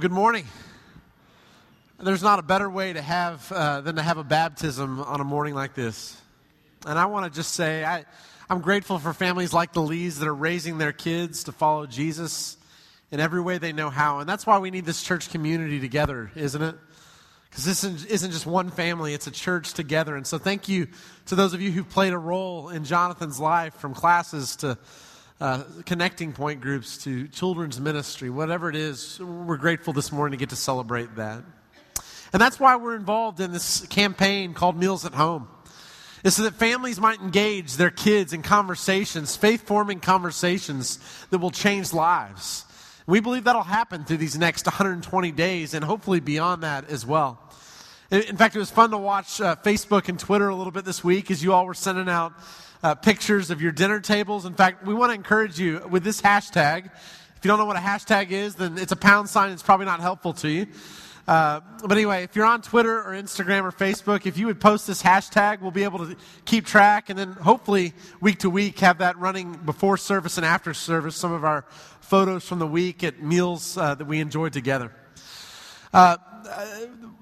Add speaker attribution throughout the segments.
Speaker 1: Well, good morning. There's not a better way to have uh, than to have a baptism on a morning like this. And I want to just say I, I'm grateful for families like the Lees that are raising their kids to follow Jesus in every way they know how. And that's why we need this church community together, isn't it? Because this isn't just one family, it's a church together. And so thank you to those of you who played a role in Jonathan's life from classes to uh, connecting point groups to children's ministry, whatever it is, we're grateful this morning to get to celebrate that. And that's why we're involved in this campaign called Meals at Home. Is so that families might engage their kids in conversations, faith forming conversations that will change lives. We believe that'll happen through these next 120 days and hopefully beyond that as well. In fact, it was fun to watch uh, Facebook and Twitter a little bit this week as you all were sending out uh, pictures of your dinner tables. In fact, we want to encourage you with this hashtag. If you don't know what a hashtag is, then it's a pound sign. It's probably not helpful to you. Uh, but anyway, if you're on Twitter or Instagram or Facebook, if you would post this hashtag, we'll be able to keep track and then hopefully week to week have that running before service and after service, some of our photos from the week at meals uh, that we enjoyed together. Uh,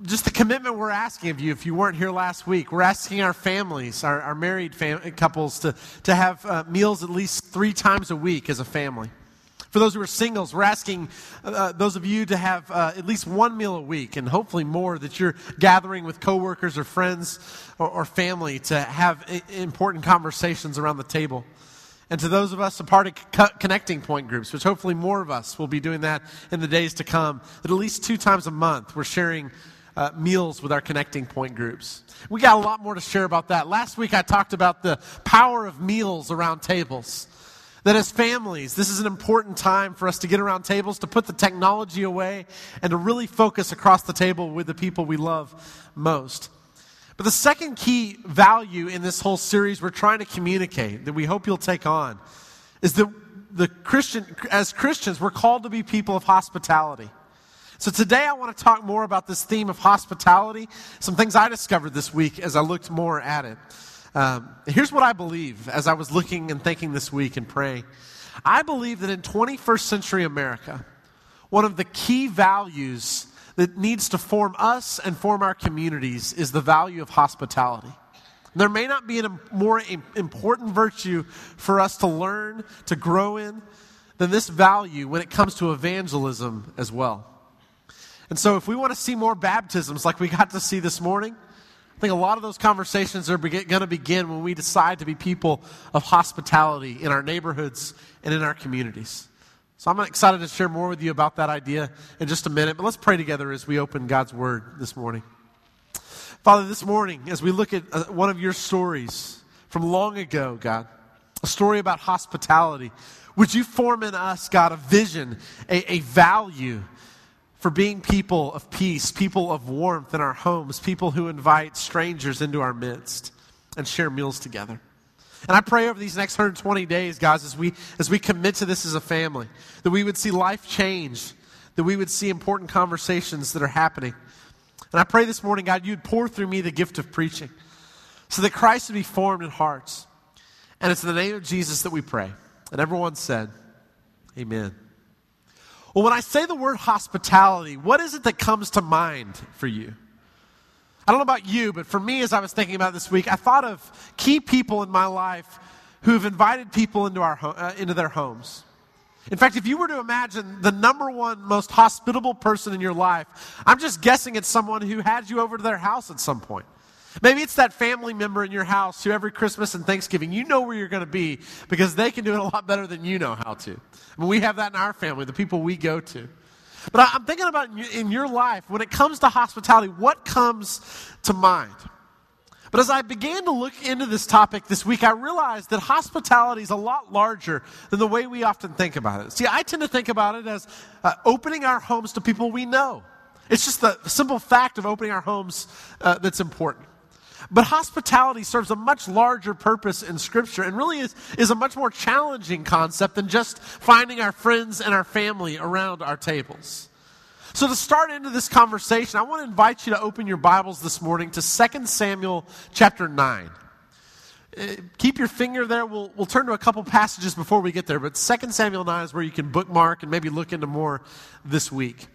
Speaker 1: just the commitment we're asking of you if you weren't here last week. We're asking our families, our, our married fam- couples, to, to have uh, meals at least three times a week as a family. For those who are singles, we're asking uh, those of you to have uh, at least one meal a week and hopefully more that you're gathering with coworkers or friends or, or family to have I- important conversations around the table. And to those of us a part of connecting point groups, which hopefully more of us will be doing that in the days to come, that at least two times a month we're sharing uh, meals with our connecting point groups. We got a lot more to share about that. Last week I talked about the power of meals around tables. That as families, this is an important time for us to get around tables, to put the technology away, and to really focus across the table with the people we love most. But the second key value in this whole series we're trying to communicate that we hope you'll take on is that the Christian, as Christians, we're called to be people of hospitality. So today I want to talk more about this theme of hospitality, some things I discovered this week as I looked more at it. Um, here's what I believe as I was looking and thinking this week and praying. I believe that in 21st century America, one of the key values that needs to form us and form our communities is the value of hospitality. There may not be a more important virtue for us to learn, to grow in, than this value when it comes to evangelism as well. And so, if we want to see more baptisms like we got to see this morning, I think a lot of those conversations are going to begin when we decide to be people of hospitality in our neighborhoods and in our communities. So I'm excited to share more with you about that idea in just a minute. But let's pray together as we open God's Word this morning. Father, this morning, as we look at uh, one of your stories from long ago, God, a story about hospitality, would you form in us, God, a vision, a, a value for being people of peace, people of warmth in our homes, people who invite strangers into our midst and share meals together? And I pray over these next 120 days, guys, as we, as we commit to this as a family, that we would see life change, that we would see important conversations that are happening. And I pray this morning, God, you'd pour through me the gift of preaching so that Christ would be formed in hearts. And it's in the name of Jesus that we pray. And everyone said, Amen. Well, when I say the word hospitality, what is it that comes to mind for you? I don't know about you, but for me, as I was thinking about this week, I thought of key people in my life who have invited people into, our, uh, into their homes. In fact, if you were to imagine the number one most hospitable person in your life, I'm just guessing it's someone who had you over to their house at some point. Maybe it's that family member in your house who every Christmas and Thanksgiving, you know where you're going to be because they can do it a lot better than you know how to. I mean, we have that in our family, the people we go to. But I'm thinking about in your life, when it comes to hospitality, what comes to mind? But as I began to look into this topic this week, I realized that hospitality is a lot larger than the way we often think about it. See, I tend to think about it as uh, opening our homes to people we know. It's just the simple fact of opening our homes uh, that's important. But hospitality serves a much larger purpose in Scripture and really is, is a much more challenging concept than just finding our friends and our family around our tables. So, to start into this conversation, I want to invite you to open your Bibles this morning to 2 Samuel chapter 9. Uh, keep your finger there. We'll, we'll turn to a couple passages before we get there, but 2 Samuel 9 is where you can bookmark and maybe look into more this week.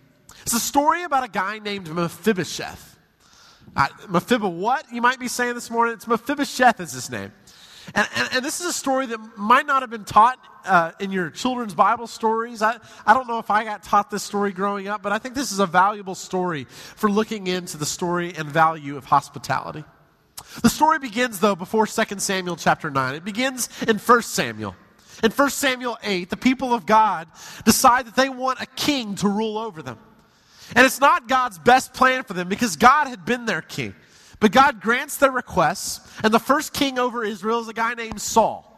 Speaker 1: It's a story about a guy named Mephibosheth. Mephibosheth, what you might be saying this morning? It's Mephibosheth is his name. And, and, and, this is a story that might not have been taught uh, in your children's Bible stories. I, I don't know if I got taught this story growing up, but I think this is a valuable story for looking into the story and value of hospitality. The story begins, though, before 2 Samuel chapter 9. It begins in 1 Samuel. In 1 Samuel 8, the people of God decide that they want a king to rule over them. And it's not God's best plan for them because God had been their king. But God grants their requests, and the first king over Israel is a guy named Saul.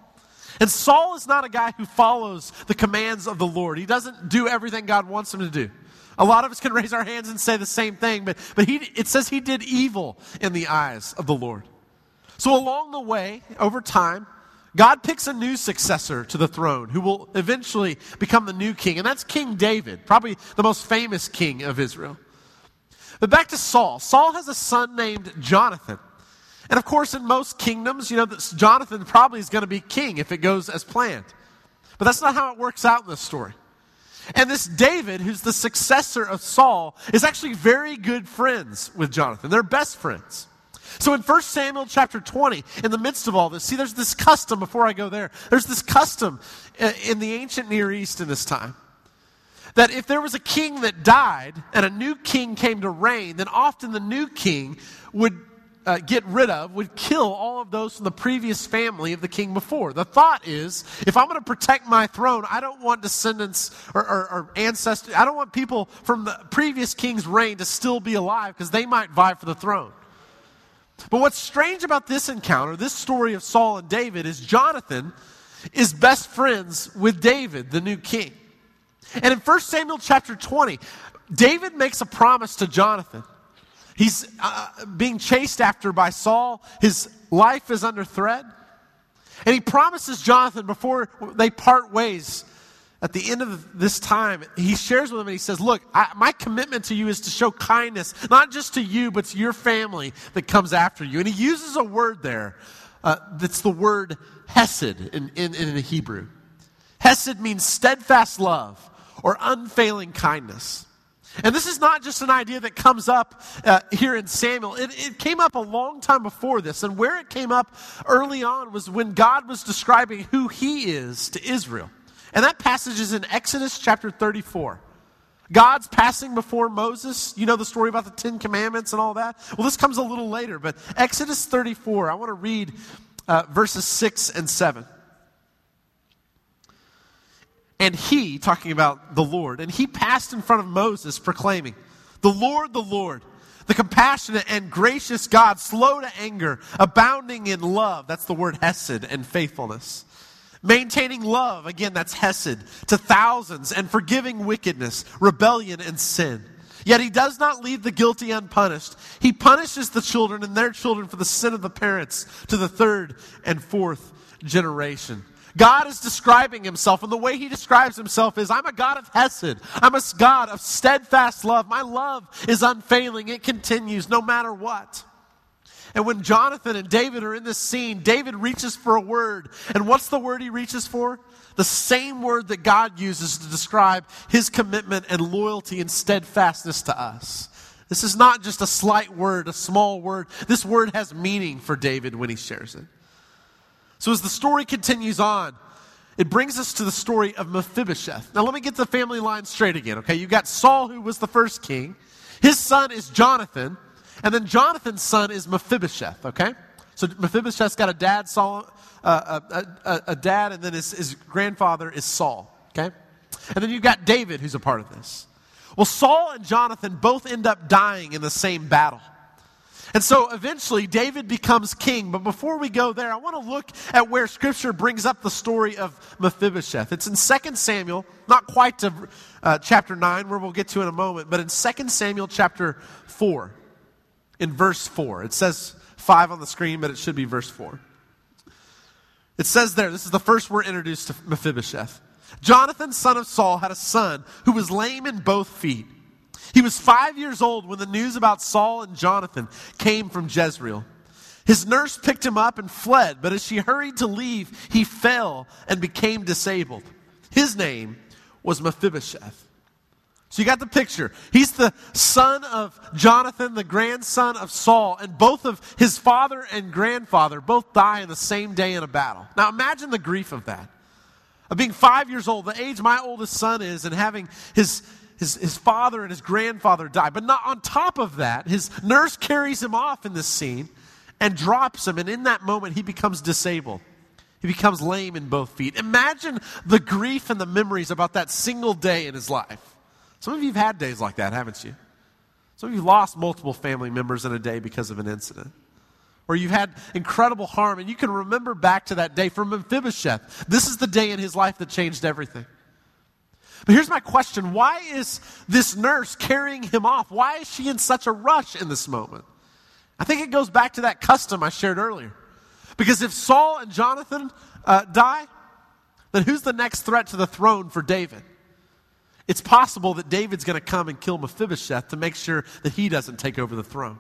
Speaker 1: And Saul is not a guy who follows the commands of the Lord. He doesn't do everything God wants him to do. A lot of us can raise our hands and say the same thing, but, but he, it says he did evil in the eyes of the Lord. So along the way, over time, God picks a new successor to the throne who will eventually become the new king, and that's King David, probably the most famous king of Israel. But back to Saul. Saul has a son named Jonathan. And of course, in most kingdoms, you know, Jonathan probably is going to be king if it goes as planned. But that's not how it works out in this story. And this David, who's the successor of Saul, is actually very good friends with Jonathan. They're best friends. So in 1 Samuel chapter 20, in the midst of all this, see, there's this custom, before I go there, there's this custom uh, in the ancient Near East in this time that if there was a king that died and a new king came to reign, then often the new king would uh, get rid of, would kill all of those from the previous family of the king before. The thought is, if I'm going to protect my throne, I don't want descendants or, or, or ancestors, I don't want people from the previous king's reign to still be alive because they might vie for the throne. But what's strange about this encounter, this story of Saul and David, is Jonathan is best friends with David, the new king. And in 1 Samuel chapter 20, David makes a promise to Jonathan. He's uh, being chased after by Saul. His life is under threat. And he promises Jonathan before they part ways at the end of this time, he shares with him and he says, Look, I, my commitment to you is to show kindness, not just to you, but to your family that comes after you. And he uses a word there uh, that's the word hesed in, in, in Hebrew. Hesed means steadfast love or unfailing kindness. And this is not just an idea that comes up uh, here in Samuel. It, it, came up a long time before this. And where it came up early on was when God was describing who he is to Israel. And that passage is in Exodus chapter 34. God's passing before Moses. You know the story about the Ten Commandments and all that? Well, this comes a little later, but Exodus 34, I want to read uh, verses 6 and 7. And he, talking about the Lord, and he passed in front of Moses proclaiming, The Lord, the Lord, the compassionate and gracious God, slow to anger, abounding in love. That's the word hesed and faithfulness. Maintaining love, again, that's hesed, to thousands and forgiving wickedness, rebellion, and sin. Yet he does not leave the guilty unpunished. He punishes the children and their children for the sin of the parents to the third and fourth generation. God is describing himself, and the way he describes himself is I'm a God of Hesed. I'm a God of steadfast love. My love is unfailing, it continues no matter what. And when Jonathan and David are in this scene, David reaches for a word. And what's the word he reaches for? The same word that God uses to describe his commitment and loyalty and steadfastness to us. This is not just a slight word, a small word. This word has meaning for David when he shares it. So as the story continues on, it brings us to the story of Mephibosheth. Now, let me get the family line straight again, okay? You've got Saul, who was the first king. His son is Jonathan. And then Jonathan's son is Mephibosheth, okay? So Mephibosheth's got a dad, Saul, uh, a, a, a, dad, and then his, his grandfather is Saul, okay? And then you've got David, who's a part of this. Well, Saul and Jonathan both end up dying in the same battle. And so eventually David becomes king. But before we go there, I want to look at where Scripture brings up the story of Mephibosheth. It's in 2 Samuel, not quite to uh, chapter 9, where we'll get to in a moment, but in 2 Samuel chapter 4, in verse 4. It says 5 on the screen, but it should be verse 4. It says there, this is the first we're introduced to Mephibosheth. Jonathan, son of Saul, had a son who was lame in both feet. He was five years old when the news about Saul and Jonathan came from Jezreel. His nurse picked him up and fled, but as she hurried to leave, he fell and became disabled. His name was Mephibosheth. So you got the picture. He's the son of Jonathan, the grandson of Saul, and both of his father and grandfather both die in the same day in a battle. Now imagine the grief of that. Of being five years old, the age my oldest son is, and having his, his, his father and his grandfather die. But not on top of that, his nurse carries him off in this scene and drops him, and in that moment, he becomes disabled. He becomes lame in both feet. Imagine the grief and the memories about that single day in his life. Some of you have had days like that, haven't you? Some of you lost multiple family members in a day because of an incident. Or you've had incredible harm, and you can remember back to that day from Mephibosheth. This is the day in his life that changed everything. But here's my question why is this nurse carrying him off? Why is she in such a rush in this moment? I think it goes back to that custom I shared earlier. Because if Saul and Jonathan uh, die, then who's the next threat to the throne for David? It's possible that David's going to come and kill Mephibosheth to make sure that he doesn't take over the throne.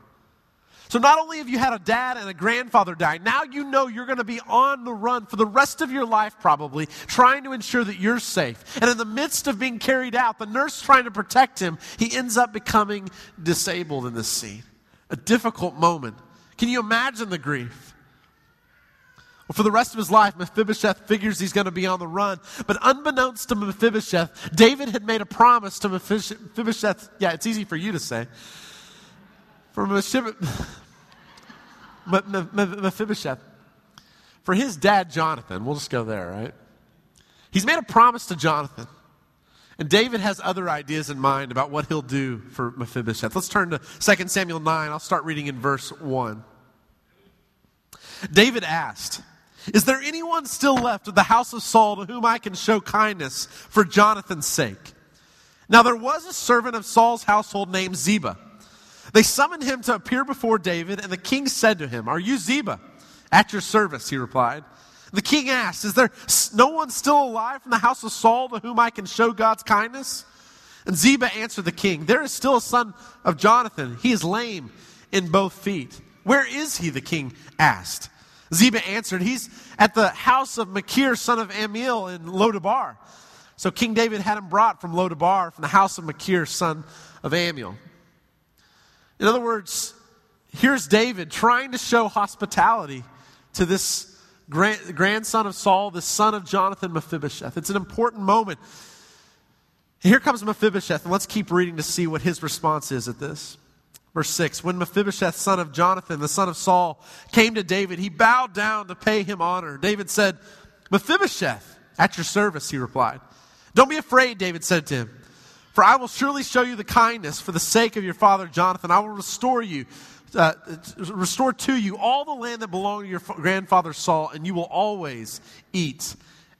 Speaker 1: So not only have you had a dad and a grandfather die, now you know you're going to be on the run for the rest of your life, probably, trying to ensure that you're safe. And in the midst of being carried out, the nurse trying to protect him, he ends up becoming disabled in this scene. A difficult moment. Can you imagine the grief? Well, for the rest of his life, Mephibosheth figures he's going to be on the run. But unbeknownst to Mephibosheth, David had made a promise to Mephibosheth. Yeah, it's easy for you to say. For Mephibosheth. For his dad, Jonathan. We'll just go there, right? He's made a promise to Jonathan. And David has other ideas in mind about what he'll do for Mephibosheth. Let's turn to 2 Samuel 9. I'll start reading in verse 1. David asked, is there anyone still left of the house of Saul to whom I can show kindness for Jonathan's sake? Now there was a servant of Saul's household named Ziba. They summoned him to appear before David, and the king said to him, Are you Ziba? At your service, he replied. The king asked, Is there no one still alive from the house of Saul to whom I can show God's kindness? And Ziba answered the king, There is still a son of Jonathan. He is lame in both feet. Where is he? The king asked. Ziba answered, He's at the house of Machir, son of Amiel, in Lodabar. So King David had him brought from Lodabar, from the house of Machir, son of Amiel. In other words, here's David trying to show hospitality to this grand, grandson of Saul, the son of Jonathan Mephibosheth. It's an important moment. Here comes Mephibosheth, and let's keep reading to see what his response is at this. Verse 6 When Mephibosheth, son of Jonathan, the son of Saul, came to David, he bowed down to pay him honor. David said, Mephibosheth, at your service, he replied. Don't be afraid, David said to him, for I will surely show you the kindness for the sake of your father Jonathan. I will restore you. Uh, restore to you all the land that belonged to your grandfather Saul, and you will always eat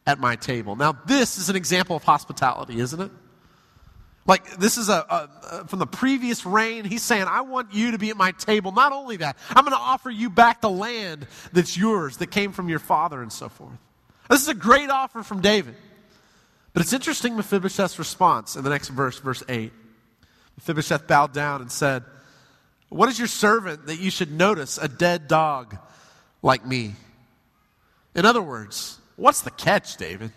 Speaker 1: at my table. Now, this is an example of hospitality, isn't it? Like, this is a, a, a, from the previous reign. He's saying, I want you to be at my table. Not only that, I'm going to offer you back the land that's yours, that came from your father, and so forth. This is a great offer from David. But it's interesting Mephibosheth's response in the next verse, verse 8. Mephibosheth bowed down and said, What is your servant that you should notice a dead dog like me? In other words, what's the catch, David?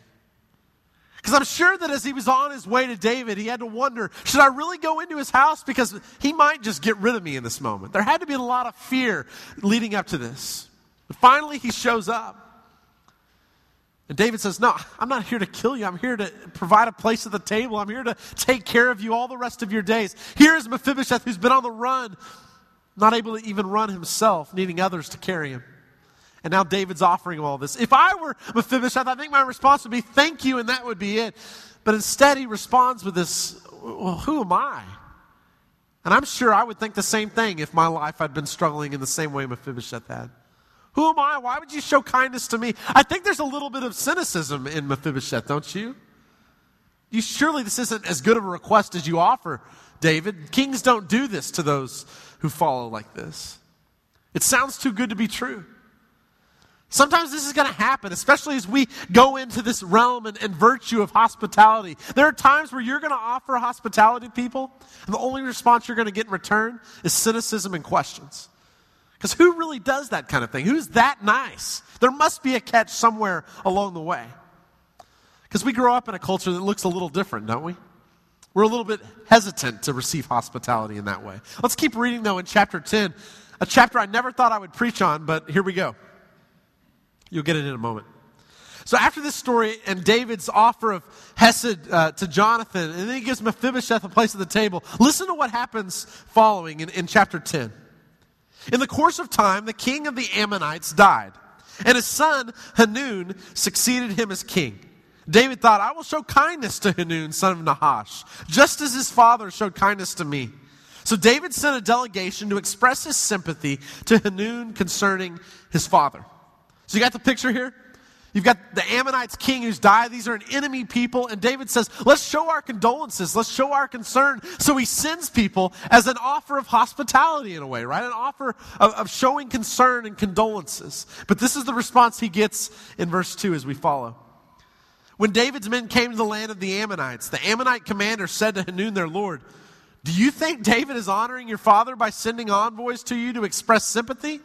Speaker 1: Because I'm sure that as he was on his way to David, he had to wonder should I really go into his house? Because he might just get rid of me in this moment. There had to be a lot of fear leading up to this. But finally, he shows up. And David says, No, I'm not here to kill you. I'm here to provide a place at the table. I'm here to take care of you all the rest of your days. Here is Mephibosheth who's been on the run, not able to even run himself, needing others to carry him. And now David's offering him all this. If I were Mephibosheth, I think my response would be, Thank you, and that would be it. But instead, he responds with this, Well, who am I? And I'm sure I would think the same thing if my life had been struggling in the same way Mephibosheth had. Who am I? Why would you show kindness to me? I think there's a little bit of cynicism in Mephibosheth, don't you? You surely this isn't as good of a request as you offer, David. Kings don't do this to those who follow like this. It sounds too good to be true. Sometimes this is going to happen, especially as we go into this realm and, and, virtue of hospitality. There are times where you're going to offer hospitality to people, and the only response you're going to get in return is cynicism and questions. Because who really does that kind of thing? Who's that nice? There must be a catch somewhere along the way. Because we grow up in a culture that looks a little different, don't we? We're a little bit hesitant to receive hospitality in that way. Let's keep reading, though, in chapter 10, a chapter I never thought I would preach on, but here we go. You'll get it in a moment. So after this story and David's offer of Hesed uh, to Jonathan, and then he gives Mephibosheth a place at the table, listen to what happens following in, in chapter 10. In the course of time, the king of the Ammonites died, and his son Hanun succeeded him as king. David thought, I will show kindness to Hanun, son of Nahash, just as his father showed kindness to me. So David sent a delegation to express his sympathy to Hanun concerning his father. So you got the picture here? You've got the Ammonites king who's died. These are an enemy people. And David says, let's show our condolences. Let's show our concern. So he sends people as an offer of hospitality in a way, right? An offer of, of showing concern and condolences. But this is the response he gets in verse 2 as we follow. When David's men came to the land of the Ammonites, the Ammonite commander said to Hanun, their lord, Do you think David is honoring your father by sending envoys to you to express sympathy?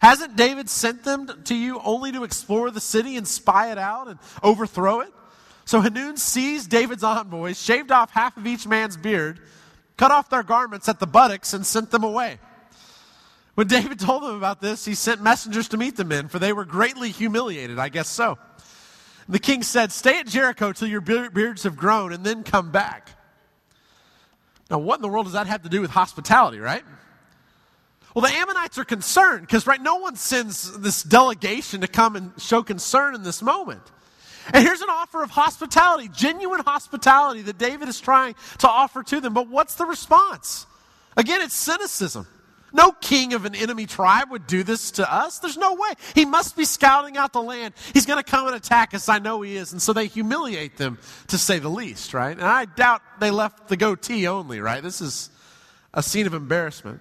Speaker 1: Hasn't David sent them to you only to explore the city and spy it out and overthrow it? So Hanun seized David's envoys, shaved off half of each man's beard, cut off their garments at the buttocks, and sent them away. When David told them about this, he sent messengers to meet the men, for they were greatly humiliated. I guess so. The king said, Stay at Jericho till your beards have grown and then come back. Now, what in the world does that have to do with hospitality, right? Well, the Ammonites are concerned because, right, no one sends this delegation to come and show concern in this moment. And here's an offer of hospitality, genuine hospitality that David is trying to offer to them. But what's the response? Again, it's cynicism. No king of an enemy tribe would do this to us. There's no way. He must be scouting out the land. He's going to come and attack us. I know he is. And so they humiliate them, to say the least, right? And I doubt they left the goatee only, right? This is a scene of embarrassment.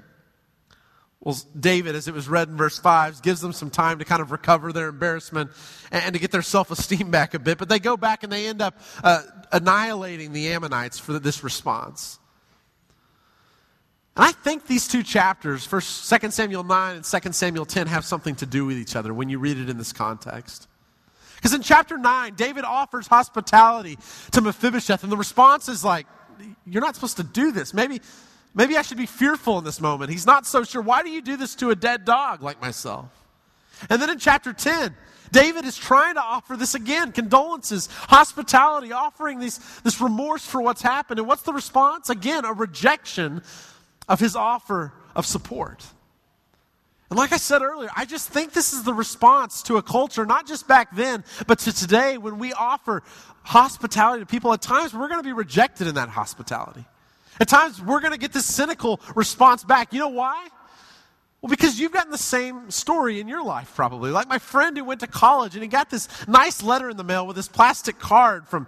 Speaker 1: Well, David, as it was read in verse 5, gives them some time to kind of recover their embarrassment and, to get their self esteem back a bit. But they go back and they end up uh, annihilating the Ammonites for this response. And I think these two chapters, first 2 Samuel 9 and 2 Samuel 10, have something to do with each other when you read it in this context. Because in chapter 9, David offers hospitality to Mephibosheth, and the response is like, You're not supposed to do this. Maybe, maybe I should be fearful in this moment. He's not so sure. Why do you do this to a dead dog like myself? And then in chapter 10, David is trying to offer this again condolences, hospitality, offering these, this remorse for what's happened. And what's the response? Again, a rejection of his offer of support. And like I said earlier, I just think this is the response to a culture, not just back then, but to today when we offer hospitality to people. At times, we're going to be rejected in that hospitality. At times, we're going to get this cynical response back. You know why? Well, because you've gotten the same story in your life, probably. Like my friend who went to college and he got this nice letter in the mail with this plastic card from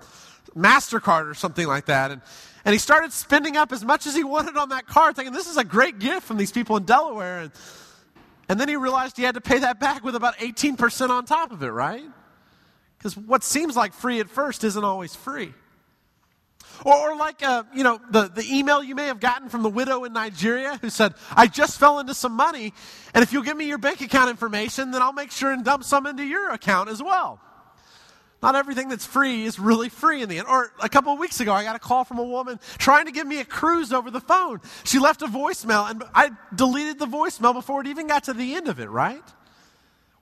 Speaker 1: MasterCard or something like that. And and he started spending up as much as he wanted on that card, thinking, this is a great gift from these people in Delaware. And, and then he realized he had to pay that back with about 18% on top of it, right? Because what seems like free at first isn't always free. Or, or like, uh, you know, the, the email you may have gotten from the widow in Nigeria who said, I just fell into some money, and if you'll give me your bank account information, then I'll make sure and dump some into your account as well. Not everything that's free is really free in the end. Or a couple of weeks ago, I got a call from a woman trying to give me a cruise over the phone. She left a voicemail, and I deleted the voicemail before it even got to the end of it, right?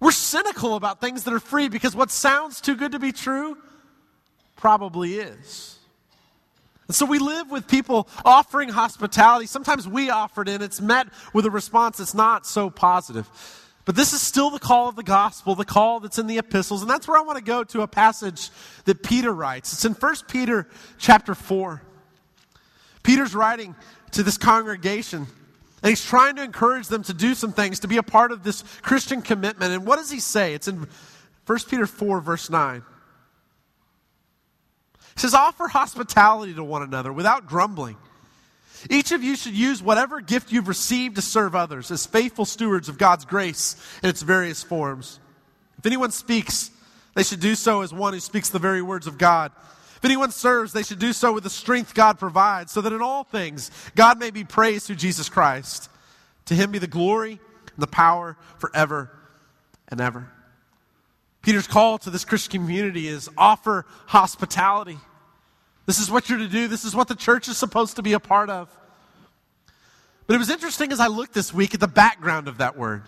Speaker 1: We're cynical about things that are free because what sounds too good to be true probably is. And so we live with people offering hospitality. Sometimes we offer it, and it's met with a response that's not so positive. But this is still the call of the gospel, the call that's in the epistles. And that's where I want to go to a passage that Peter writes. It's in 1 Peter chapter 4. Peter's writing to this congregation, and he's trying to encourage them to do some things, to be a part of this Christian commitment. And what does he say? It's in 1 Peter 4, verse 9. He says, Offer hospitality to one another without grumbling. Each of you should use whatever gift you've received to serve others as faithful stewards of God's grace in its various forms. If anyone speaks, they should do so as one who speaks the very words of God. If anyone serves, they should do so with the strength God provides, so that in all things God may be praised through Jesus Christ. To him be the glory and the power forever and ever. Peter's call to this Christian community is offer hospitality. This is what you're to do. This is what the church is supposed to be a part of. But it was interesting as I looked this week at the background of that word.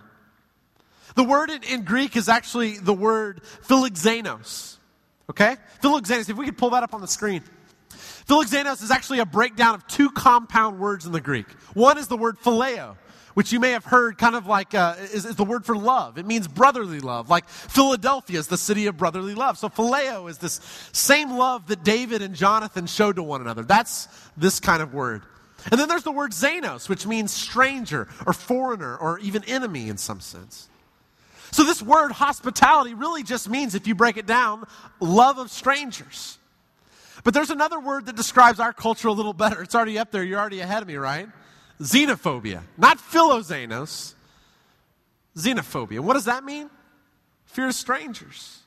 Speaker 1: The word in, in Greek is actually the word philoxenos. Okay? Philoxenos, if we could pull that up on the screen. Philoxenos is actually a breakdown of two compound words in the Greek. One is the word phileo, which you may have heard kind of like uh, is, is, the word for love. It means brotherly love, like Philadelphia is the city of brotherly love. So phileo is this same love that David and Jonathan showed to one another. That's this kind of word. And then there's the word xenos, which means stranger or foreigner or even enemy in some sense. So this word hospitality really just means, if you break it down, love of strangers. But there's another word that describes our culture a little better. It's already up there. You're already ahead of me, right? Xenophobia. Not philoxenos, xenophobia. What does that mean? Fear of strangers.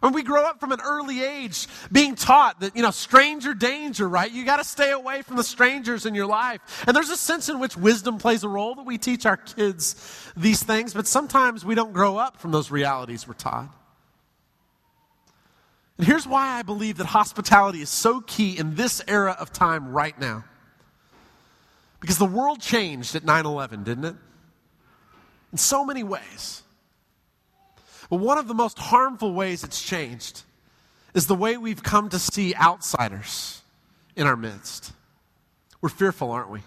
Speaker 1: When we grow up from an early age being taught that, you know, stranger danger, right? You got to stay away from the strangers in your life. And there's a sense in which wisdom plays a role that we teach our kids these things, but sometimes we don't grow up from those realities we're taught. And here's why I believe that hospitality is so key in this era of time right now. Because the world changed at 9 11, didn't it? In so many ways. But one of the most harmful ways it's changed is the way we've come to see outsiders in our midst. We're fearful, aren't we?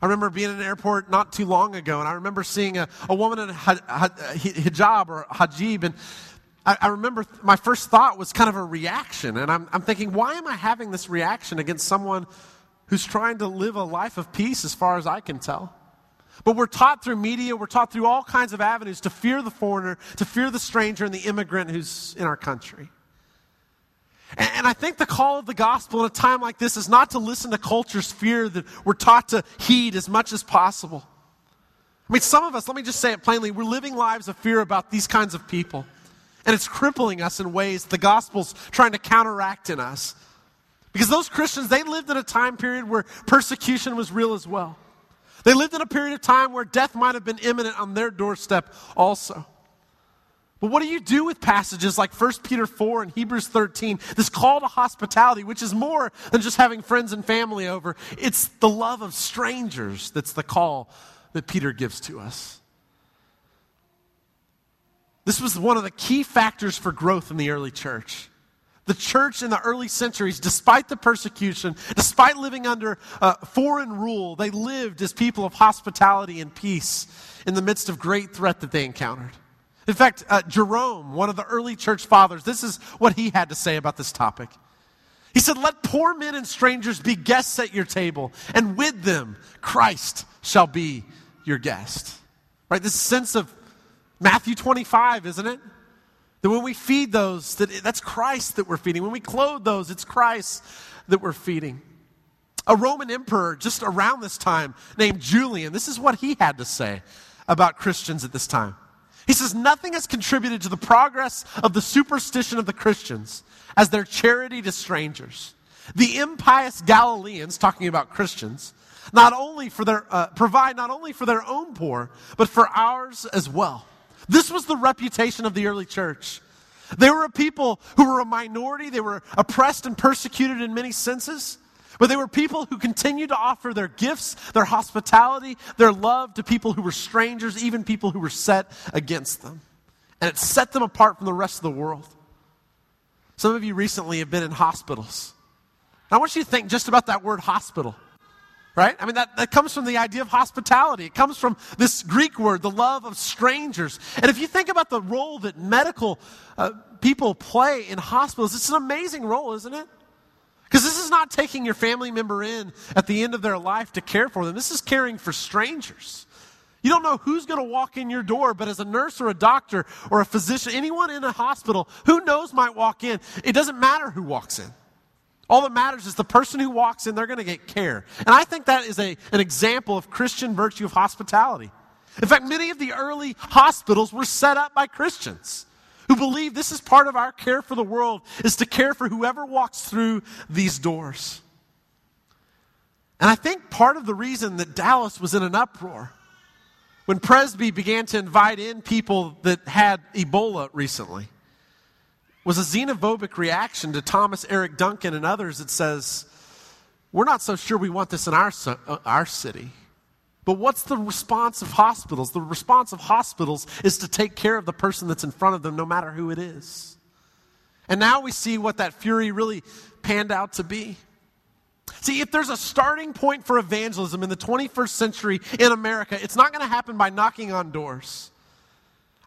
Speaker 1: I remember being in an airport not too long ago, and I remember seeing a, a woman in a hijab or hajib, and I, I, remember my first thought was kind of a reaction, and I'm, I'm thinking, why am I having this reaction against someone who's trying to live a life of peace, as far as I can tell? But we're taught through media, we're taught through all kinds of avenues to fear the foreigner, to fear the stranger and the immigrant who's in our country. And, I think the call of the gospel in a time like this is not to listen to culture's fear that we're taught to heed as much as possible. I mean, some of us, let me just say it plainly, we're living lives of fear about these kinds of people. And it's crippling us in ways the gospel's trying to counteract in us. Because those Christians, they lived in a time period where persecution was real as well. They lived in a period of time where death might have been imminent on their doorstep also. But what do you do with passages like 1 Peter 4 and Hebrews 13? This call to hospitality, which is more than just having friends and family over. It's the love of strangers that's the call that Peter gives to us. This was one of the key factors for growth in the early church. The church in the early centuries, despite the persecution, despite living under uh, foreign rule, they lived as people of hospitality and peace in the midst of great threat that they encountered. In fact, uh, Jerome, one of the early church fathers, this is what he had to say about this topic. He said, Let poor men and strangers be guests at your table, and with them Christ shall be your guest. Right? This sense of Matthew 25, isn't it? That when we feed those, that that's Christ that we're feeding. When we clothe those, it's Christ that we're feeding. A Roman emperor just around this time named Julian, this is what he had to say about Christians at this time. He says, Nothing has contributed to the progress of the superstition of the Christians as their charity to strangers. The impious Galileans, talking about Christians, not only for their, uh, provide not only for their own poor, but for ours as well. This was the reputation of the early church. They were a people who were a minority, they were oppressed and persecuted in many senses. But they were people who continued to offer their gifts, their hospitality, their love to people who were strangers, even people who were set against them. And it set them apart from the rest of the world. Some of you recently have been in hospitals. I want you to think just about that word hospital right? I mean, that, that comes from the idea of hospitality. It comes from this Greek word, the love of strangers. And if you think about the role that medical uh, people play in hospitals, it's an amazing role, isn't it? Because this is not taking your family member in at the end of their life to care for them. This is caring for strangers. You don't know who's going to walk in your door, but as a nurse or a doctor or a physician, anyone in a hospital, who knows might walk in. It doesn't matter who walks in. All that matters is the person who walks in, they're going to get care. And I think that is a, an example of Christian virtue of hospitality. In fact, many of the early hospitals were set up by Christians who believe this is part of our care for the world is to care for whoever walks through these doors. And I think part of the reason that Dallas was in an uproar when Presby began to invite in people that had Ebola recently was a xenophobic reaction to Thomas Eric Duncan and others that says, We're not so sure we want this in our, uh, our city. But what's the response of hospitals? The response of hospitals is to take care of the person that's in front of them, no matter who it is. And now we see what that fury really panned out to be. See, if there's a starting point for evangelism in the 21st century in America, it's not going to happen by knocking on doors.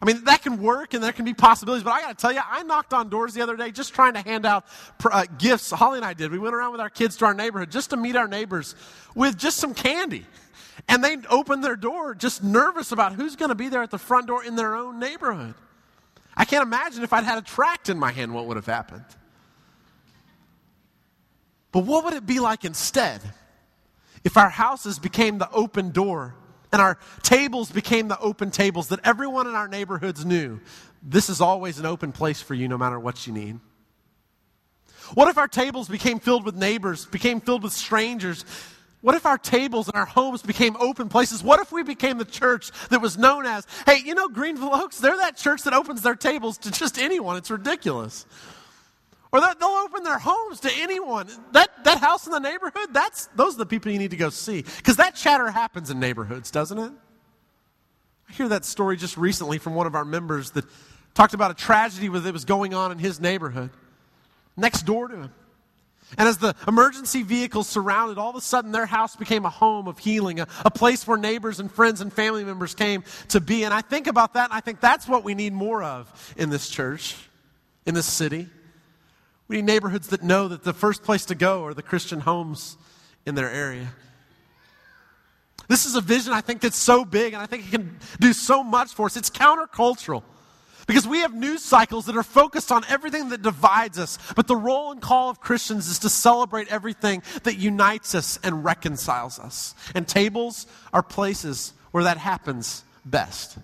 Speaker 1: I mean, that can work and there can be possibilities, but I got to tell you, I knocked on doors the other day just trying to hand out uh, gifts. Holly and I did. We went around with our kids to our neighborhood just to meet our neighbors with just some candy. And they opened their door just nervous about who's going to be there at the front door in their own neighborhood. I can't imagine if I'd had a tract in my hand what would have happened. But what would it be like instead if our houses became the open door and our tables became the open tables that everyone in our neighborhoods knew this is always an open place for you no matter what you need? What if our tables became filled with neighbors, became filled with strangers? What if our tables and our homes became open places? What if we became the church that was known as, hey, you know, Greenville Oaks, they're that church that opens their tables to just anyone. It's ridiculous. Or they'll open their homes to anyone. That, that house in the neighborhood, that's, those are the people you need to go see. Because that chatter happens in neighborhoods, doesn't it? I hear that story just recently from one of our members that talked about a tragedy that was going on in his neighborhood, next door to him. And as the emergency vehicles surrounded, all of a sudden their house became a home of healing, a, a, place where neighbors and friends and family members came to be. And I think about that, and I think that's what we need more of in this church, in this city. We need neighborhoods that know that the first place to go are the Christian homes in their area. This is a vision I think that's so big, and I think it can do so much for us. It's countercultural. Because we have news cycles that are focused on everything that divides us. But the role and call of Christians is to celebrate everything that unites us and reconciles us. And tables are places where that happens best.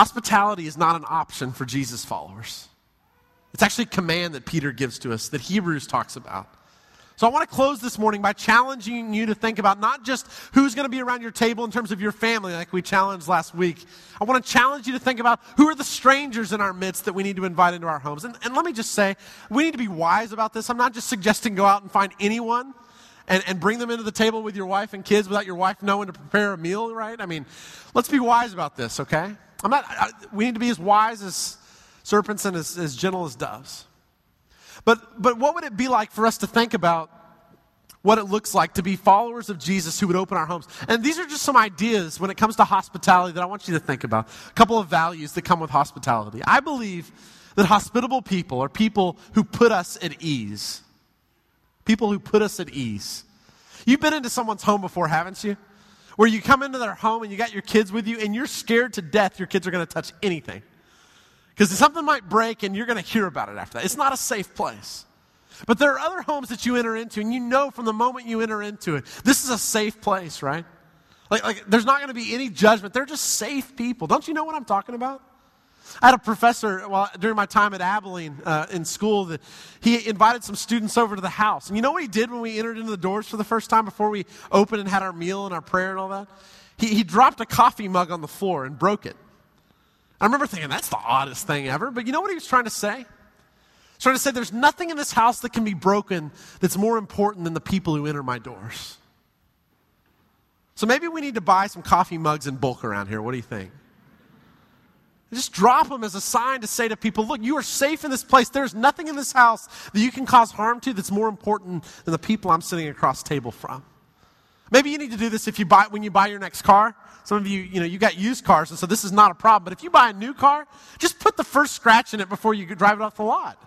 Speaker 1: Hospitality is not an option for Jesus followers. It's actually a command that Peter gives to us, that Hebrews talks about. So I want to close this morning by challenging you to think about not just who's going to be around your table in terms of your family, like we challenged last week. I want to challenge you to think about who are the strangers in our midst that we need to invite into our homes. And, and let me just say, we need to be wise about this. I'm not just suggesting go out and find anyone and, and bring them into the table with your wife and kids without your wife knowing to prepare a meal, right? I mean, let's be wise about this, okay? I'm not, I, we need to be as wise as serpents and as, as gentle as doves. But, but what would it be like for us to think about what it looks like to be followers of Jesus who would open our homes? And these are just some ideas when it comes to hospitality that I want you to think about. A couple of values that come with hospitality. I believe that hospitable people are people who put us at ease. People who put us at ease. You've been into someone's home before, haven't you? Where you come into their home and you got your kids with you and you're scared to death your kids are going to touch anything. Because something might break and you're going to hear about it after that. It's not a safe place. But there are other homes that you enter into, and you know from the moment you enter into it, this is a safe place, right? Like, like there's not going to be any judgment. They're just safe people. Don't you know what I'm talking about? I had a professor well, during my time at Abilene uh, in school that he invited some students over to the house. And you know what he did when we entered into the doors for the first time before we opened and had our meal and our prayer and all that? He, he dropped a coffee mug on the floor and broke it. I remember thinking, that's the oddest thing ever. But you know what he was trying to say? Trying to say, there's nothing in this house that can be broken that's more important than the people who enter my doors. So maybe we need to buy some coffee mugs in bulk around here. What do you think? Just drop them as a sign to say to people, look, you are safe in this place. There's nothing in this house that you can cause harm to that's more important than the people I'm sitting across table from. Maybe you need to do this if you buy when you buy your next car. Some of you, you know, you got used cars, and so this is not a problem. But if you buy a new car, just put the first scratch in it before you drive it off the lot.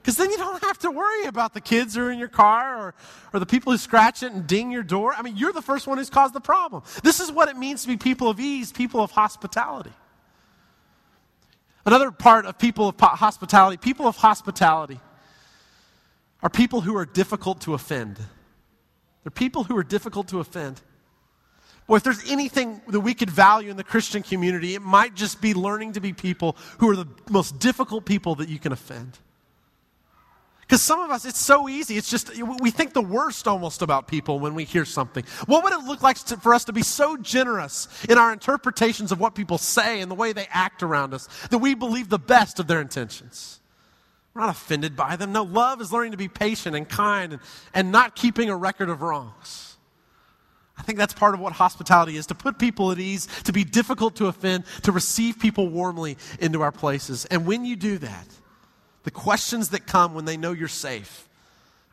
Speaker 1: Because then you don't have to worry about the kids who are in your car or, or the people who scratch it and ding your door. I mean, you're the first one who's caused the problem. This is what it means to be people of ease, people of hospitality. Another part of people of hospitality, people of hospitality are people who are difficult to offend. They're people who are difficult to offend. Boy, if there's anything that we could value in the Christian community, it might just be learning to be people who are the most difficult people that you can offend. Because some of us, it's so easy. It's just, we think the worst almost about people when we hear something. What would it look like to, for us to be so generous in our interpretations of what people say and the way they act around us that we believe the best of their intentions? We're not offended by them. No, love is learning to be patient and kind and, and not keeping a record of wrongs. I think that's part of what hospitality is to put people at ease, to be difficult to offend, to receive people warmly into our places. And when you do that, the questions that come when they know you're safe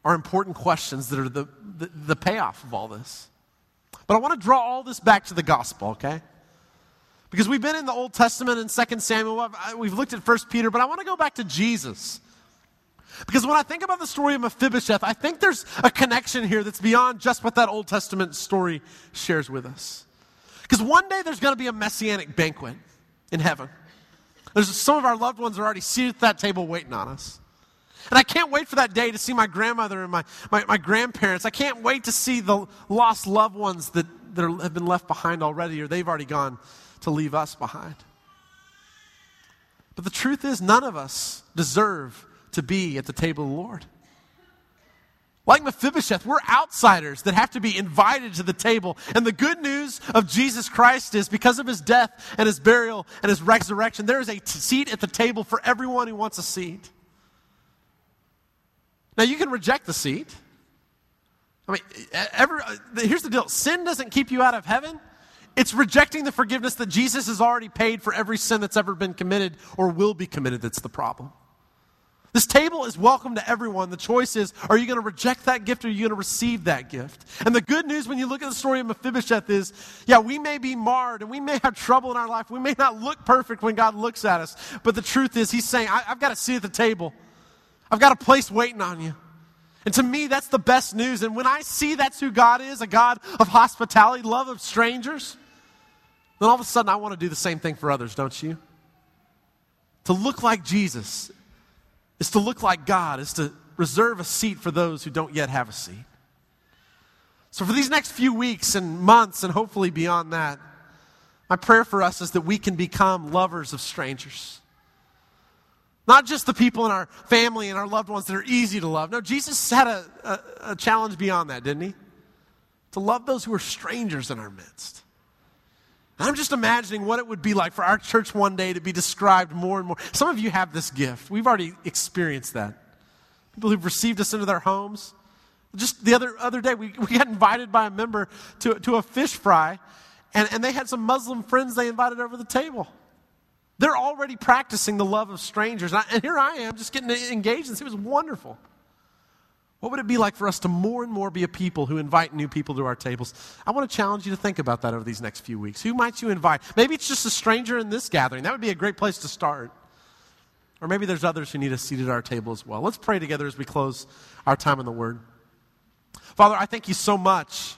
Speaker 1: are important questions that are the, the, the payoff of all this. But I want to draw all this back to the gospel, okay? Because we've been in the Old Testament and 2 Samuel, we've looked at 1 Peter, but I want to go back to Jesus. Because when I think about the story of Mephibosheth, I think there's a connection here that's beyond just what that Old Testament story shares with us. Because one day there's going to be a messianic banquet in heaven. There's some of our loved ones are already seated at that table waiting on us. And I can't wait for that day to see my grandmother and my, my, my grandparents. I can't wait to see the lost loved ones that, that are, have been left behind already or they've already gone to leave us behind. But the truth is, none of us deserve to be at the table of the Lord. Like Mephibosheth, we're outsiders that have to be invited to the table. And the good news of Jesus Christ is because of his death and his burial and his resurrection, there is a t- seat at the table for everyone who wants a seat. Now, you can reject the seat. I mean, every, uh, here's the deal sin doesn't keep you out of heaven. It's rejecting the forgiveness that Jesus has already paid for every sin that's ever been committed or will be committed that's the problem. This table is welcome to everyone. The choice is are you going to reject that gift or are you going to receive that gift? And the good news when you look at the story of Mephibosheth is yeah, we may be marred and we may have trouble in our life. We may not look perfect when God looks at us. But the truth is, He's saying, I, have got a seat at the table, I've got a place waiting on you. And to me, that's the best news. And when I see that's who God is a God of hospitality, love of strangers then all of a sudden I want to do the same thing for others, don't you? To look like Jesus is to look like God, is to reserve a seat for those who don't yet have a seat. So, for these next few weeks and months, and hopefully beyond that, my prayer for us is that we can become lovers of strangers. Not just the people in our family and our loved ones that are easy to love. No, Jesus had a, a, a challenge beyond that, didn't he? To love those who are strangers in our midst. I'm just imagining what it would be like for our church one day to be described more and more. Some of you have this gift. We've already experienced that. People who've received us into their homes. Just the other, other day, we, we got invited by a member to, to a fish fry, and, and they had some Muslim friends they invited over the table. They're already practicing the love of strangers. And, I, and here I am just getting engaged, and it was wonderful. What would it be like for us to more and more be a people who invite new people to our tables? I want to challenge you to think about that over these next few weeks. Who might you invite? Maybe it's just a stranger in this gathering. That would be a great place to start. Or maybe there's others who need a seat at our table as well. Let's pray together as we close our time in the Word. Father, I thank you so much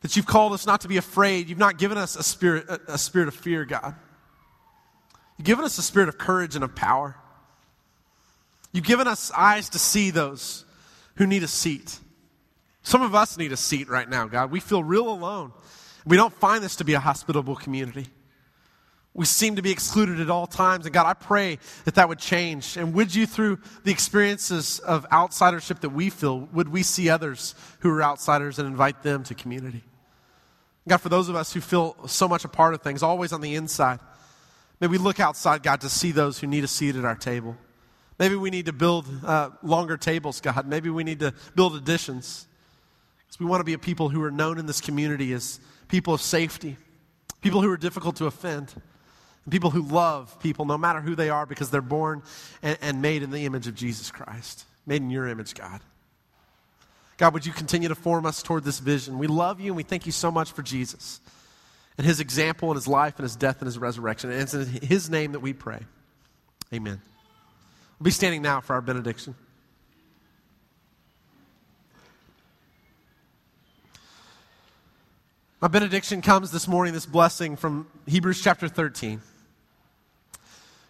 Speaker 1: that you've called us not to be afraid. You've not given us a spirit, a, a spirit of fear, God. You've given us a spirit of courage and of power. You've given us eyes to see those who need a seat. Some of us need a seat right now, God. We feel real alone. We don't find this to be a hospitable community. We seem to be excluded at all times. And God, I pray that that would change. And would you, through the experiences of outsidership that we feel, would we see others who are outsiders and invite them to community? God, for those of us who feel so much a part of things, always on the inside, may we look outside, God, to see those who need a seat at our table. Maybe we need to build uh, longer tables, God. Maybe we need to build additions. Because we want to be a people who are known in this community as people of safety, people who are difficult to offend, and people who love people no matter who they are because they're born and, and made in the image of Jesus Christ, made in your image, God. God, would you continue to form us toward this vision? We love you and we thank you so much for Jesus and his example and his life and his death and his resurrection. And it's in his name that we pray. Amen. Be standing now for our benediction. My benediction comes this morning, this blessing from Hebrews chapter 13.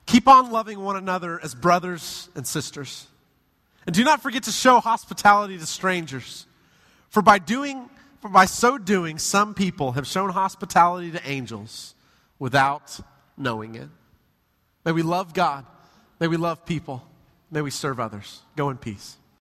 Speaker 1: Keep on loving one another as brothers and sisters. And do not forget to show hospitality to strangers. For by doing for by so doing, some people have shown hospitality to angels without knowing it. May we love God May we love people. May we serve others. Go in peace.